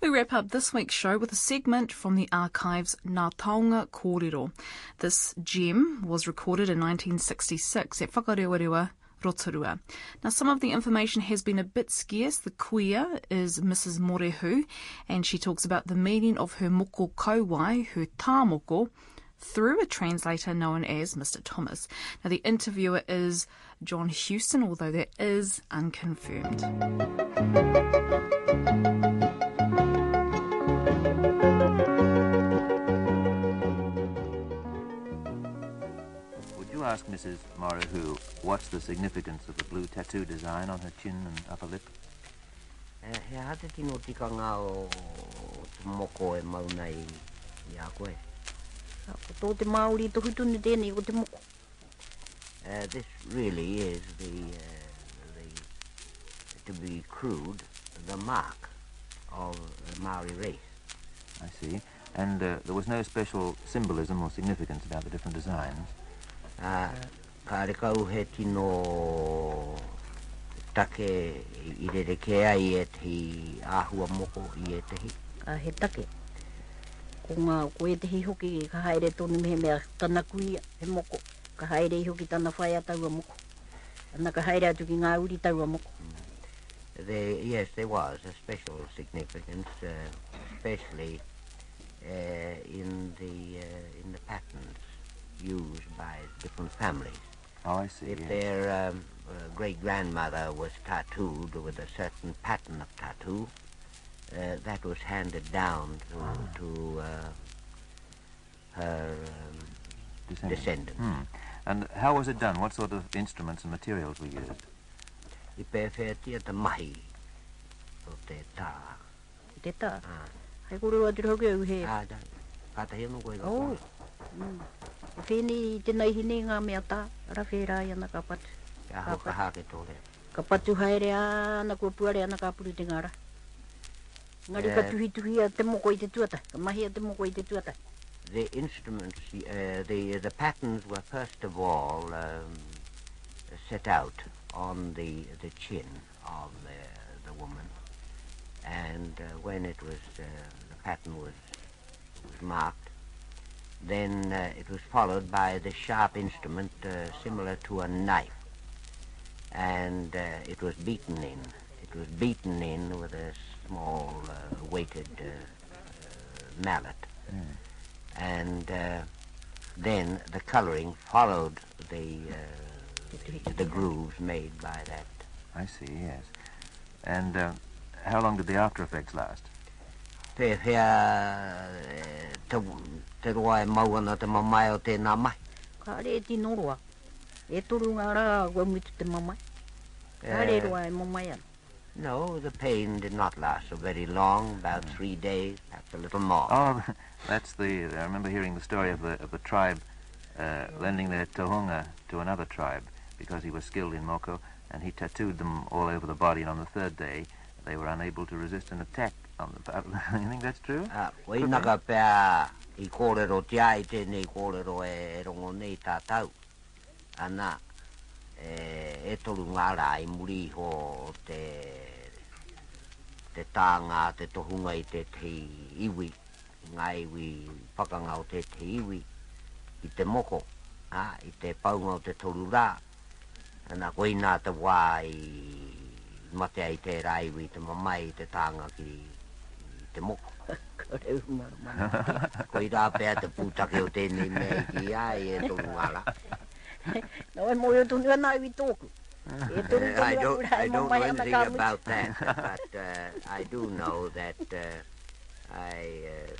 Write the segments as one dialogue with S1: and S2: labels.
S1: We wrap up this week's show with a segment from the archives Ngā Taonga Kōrero. This gem was recorded in 1966 at Whakarewarewa, Rotorua. Now, some of the information has been a bit scarce. The kuia is Mrs. Morehu, and she talks about the meaning of her moko kauae, her tāmoko, through a translator known as Mr. Thomas. Now, the interviewer is John Houston, although that is unconfirmed.
S2: Mrs. Morehu what's the significance of the blue tattoo design on her chin and upper lip?
S3: Eh, he hate tino tikanga o te moko e mauna i, i a koe.
S4: Ko tō te Māori tohu tunu tēnei o te moko.
S3: Uh, this really is the, uh, the, to be crude, the mark of the Maori race.
S2: I see. And uh, there was no special symbolism or significance about the different designs.
S3: Uh, ka re kau he tino take i re re ke ai e te āhua moko i e te hi.
S4: Ka he take. Ko ngā koe te hi hoki ka haere tonu mehe mea tana kuia he moko. Ka haere i hoki tana whai a taua moko. Ana ka haere atu ki ngā uri taua moko.
S3: There, yes, there was a special significance, uh, especially uh, in the uh, in the patterns used by different families.
S2: Oh, I see.
S3: If
S2: yes.
S3: their um, uh, great grandmother was tattooed with a certain pattern of tattoo, uh, that was handed down to, to uh, her um,
S2: Descendants.
S3: descendants.
S2: Hmm. And how was it done? What sort of instruments and materials were used?
S3: I pewhia mahi o te tā.
S4: I te tā.
S3: Ah.
S4: Hei kore atu rau ke au.
S3: Ah, da, kata hea no
S4: Oh. Mm. O whēni tēnei hine ngā mea tā. Ara whērā i ana ka patu.
S3: Ka hake tōre.
S4: Ka patu haere ana kua puare ana te ngara. Ngari ka tuhi tuhi a te moko i te tuata. Ka mahi a te moko i te tuata.
S3: The instruments, uh, the the patterns were first of all um, set out on the the chin of the the woman, and uh, when it was uh, the pattern was was marked, then uh, it was followed by the sharp instrument uh, similar to a knife, and uh, it was beaten in. It was beaten in with a small uh, weighted uh, uh, mallet and uh, then the coloring followed the uh, the grooves made by that.
S2: I see, yes. And uh, how long did the after effects last?
S3: Pe hea te, te roa e maua te mamai o tēnā mai.
S4: Ka re tino roa. E toru ngā rā kua mitu te mamai. Ka re
S3: Uh,
S4: roa e mamai ana.
S3: no, the pain did not last so very long, about three days, perhaps a little more.
S2: Oh, that's the. I remember hearing the story of the of the tribe uh, lending their tohunga to another tribe because he was skilled in moko, and he tattooed them all over the body. And on the third day, they were unable to resist an attack you think that's true?
S3: Ah, Wai naka pēa i kōrero te ai tēnei kōrero e rongo nei tātau. Ana, e, e toru ngā rā i muri ho te, te tāngā, te tohunga i te te iwi, ngā iwi whakanga o te te iwi, i te moko, a, i te paunga o te toru rā. Ana, koe nā te wā i mate ai te rā iwi, te mamai i te tāngā ki i te moko.
S4: Ka reu mara mana.
S3: Ko i rā pēr te pūtake o tēnei mea ki ai tonu ngara.
S4: Nā mo tonu ana i tōku. Toru
S3: Uh, I don't,
S4: atu rā
S3: I don't know anything about that, but uh, I do know that uh, I, uh,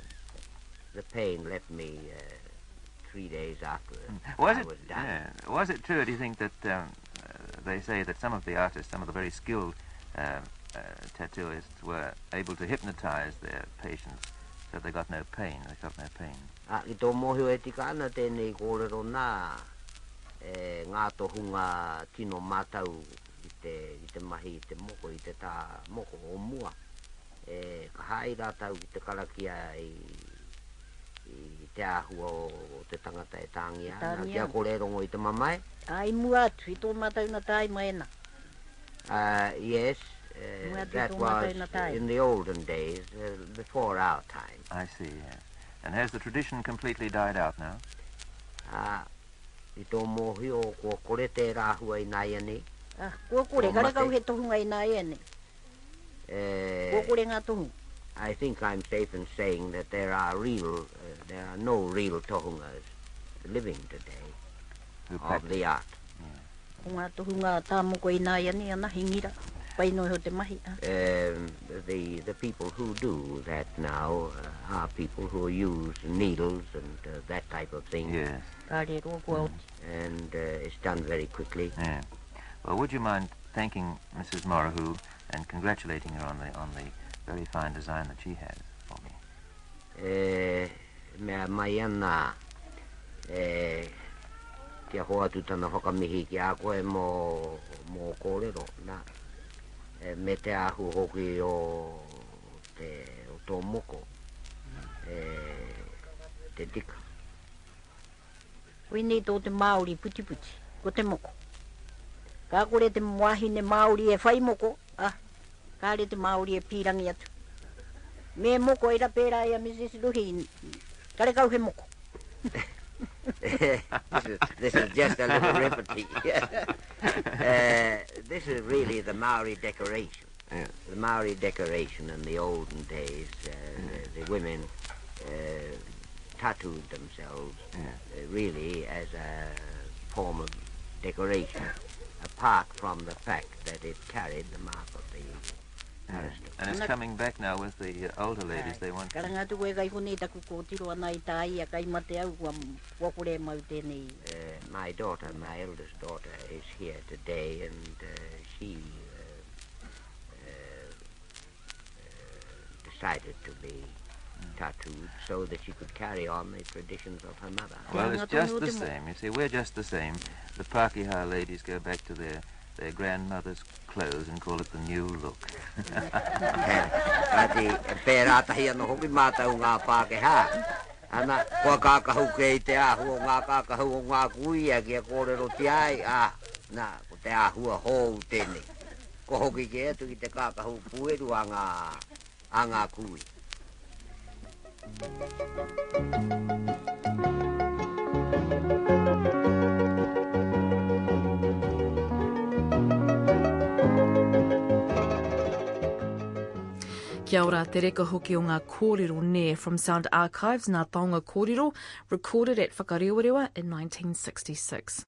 S3: the pain left me uh, three days after
S2: Was
S3: I
S2: it?
S3: was done.
S2: yeah. Was it true? Do you think that um, uh, they say that some of the artists, some of the very skilled uh, uh, tattooists, were able to hypnotize their patients so they got no pain. They felt no pain.
S3: A, i tō mohio e tika ana tēnei kōrero nā e, ngā tohunga tino mātau i te, i te mahi, i te moko, i te tā moko o mua. E, ka hai rātau i te karakia i, i te āhua o te tangata e tāngi ana.
S4: Tāngi
S3: Kia kōrerongo i te mamai.
S4: Ai mua atu i tō mātau na tai mai na.
S3: Uh, yes, Uh, that was in the olden days, uh, before our time.
S2: I see, yes. And has the tradition completely died out now?
S3: Ah, i tō mōhi o kua kore te rāhua i nai ane.
S4: Ah, kua kore, kare kau he tohunga i ene. Kua
S3: Uh,
S4: kore ngā tohunga.
S3: I think I'm safe in saying that there are real, uh, there are no real tohungas living today
S2: Who
S3: of the art.
S4: Ko ngā tohunga tā moko i nā ene, ana hingira. Pai noi te mahi.
S3: Um, the the people who do that now uh, are people who use needles and uh, that type of thing,
S2: Yes,
S4: Ka re roa kua oti.
S3: and uh, it's done very quickly.
S2: yeah. Well, would you mind thanking Mrs. Morehu and congratulating her on the on the very fine design that she has for me?
S3: E, mea mai ana e, kia hoa tu tana whakamihi ki a koe mō, mō kōrero na e, me te ahu hoki o te o tō moko e, te tika
S4: Ui nei tō te Māori puti puti, ko te moko. Ka kore te wahine Māori e whai moko, ah, ka re te Māori e pīrangi atu. Me moko e rapera ia Mrs. Luhi, kare kau he moko.
S3: this, is, this is just a little repartee. this is really the Maori decoration.
S2: Yeah.
S3: The Maori decoration in the olden days, uh, the, the women uh, tattooed themselves
S2: Yeah.
S3: uh, really as a form of decoration, apart from the fact that it carried the mark of the
S2: Yeah. And it's coming back now with the uh, older ladies. They want.
S4: Kara ngā tuku e kai hone taku kōtiro ana i tā ia kai mate au kua kua kore mau tēnei.
S3: Uh, my daughter, my eldest daughter, is here today, and uh, she uh, decided to be tattooed so that she could carry on the traditions of her mother.
S2: Well, it's just the same. You see, we're just the same. The Pakeha ladies go back to their their grandmother's clothes and call it the new look.
S3: Kati, pērā tahi anō hoki mātau ngā Pākehā. Ana, kua kākahu kei te āhu o ngā kākahu o ngā kuia kia kōrero ti ai. ā, nā, ko te ahua hou tēnei. Ko hoki ke atu ki te kākahu pueru a ngā, a ngā kui.
S1: Kia ora, te reka hoki o ngā kōrero ne from Sound Archives, ngā taonga kōrero, recorded at Whakarewarewa in 1966.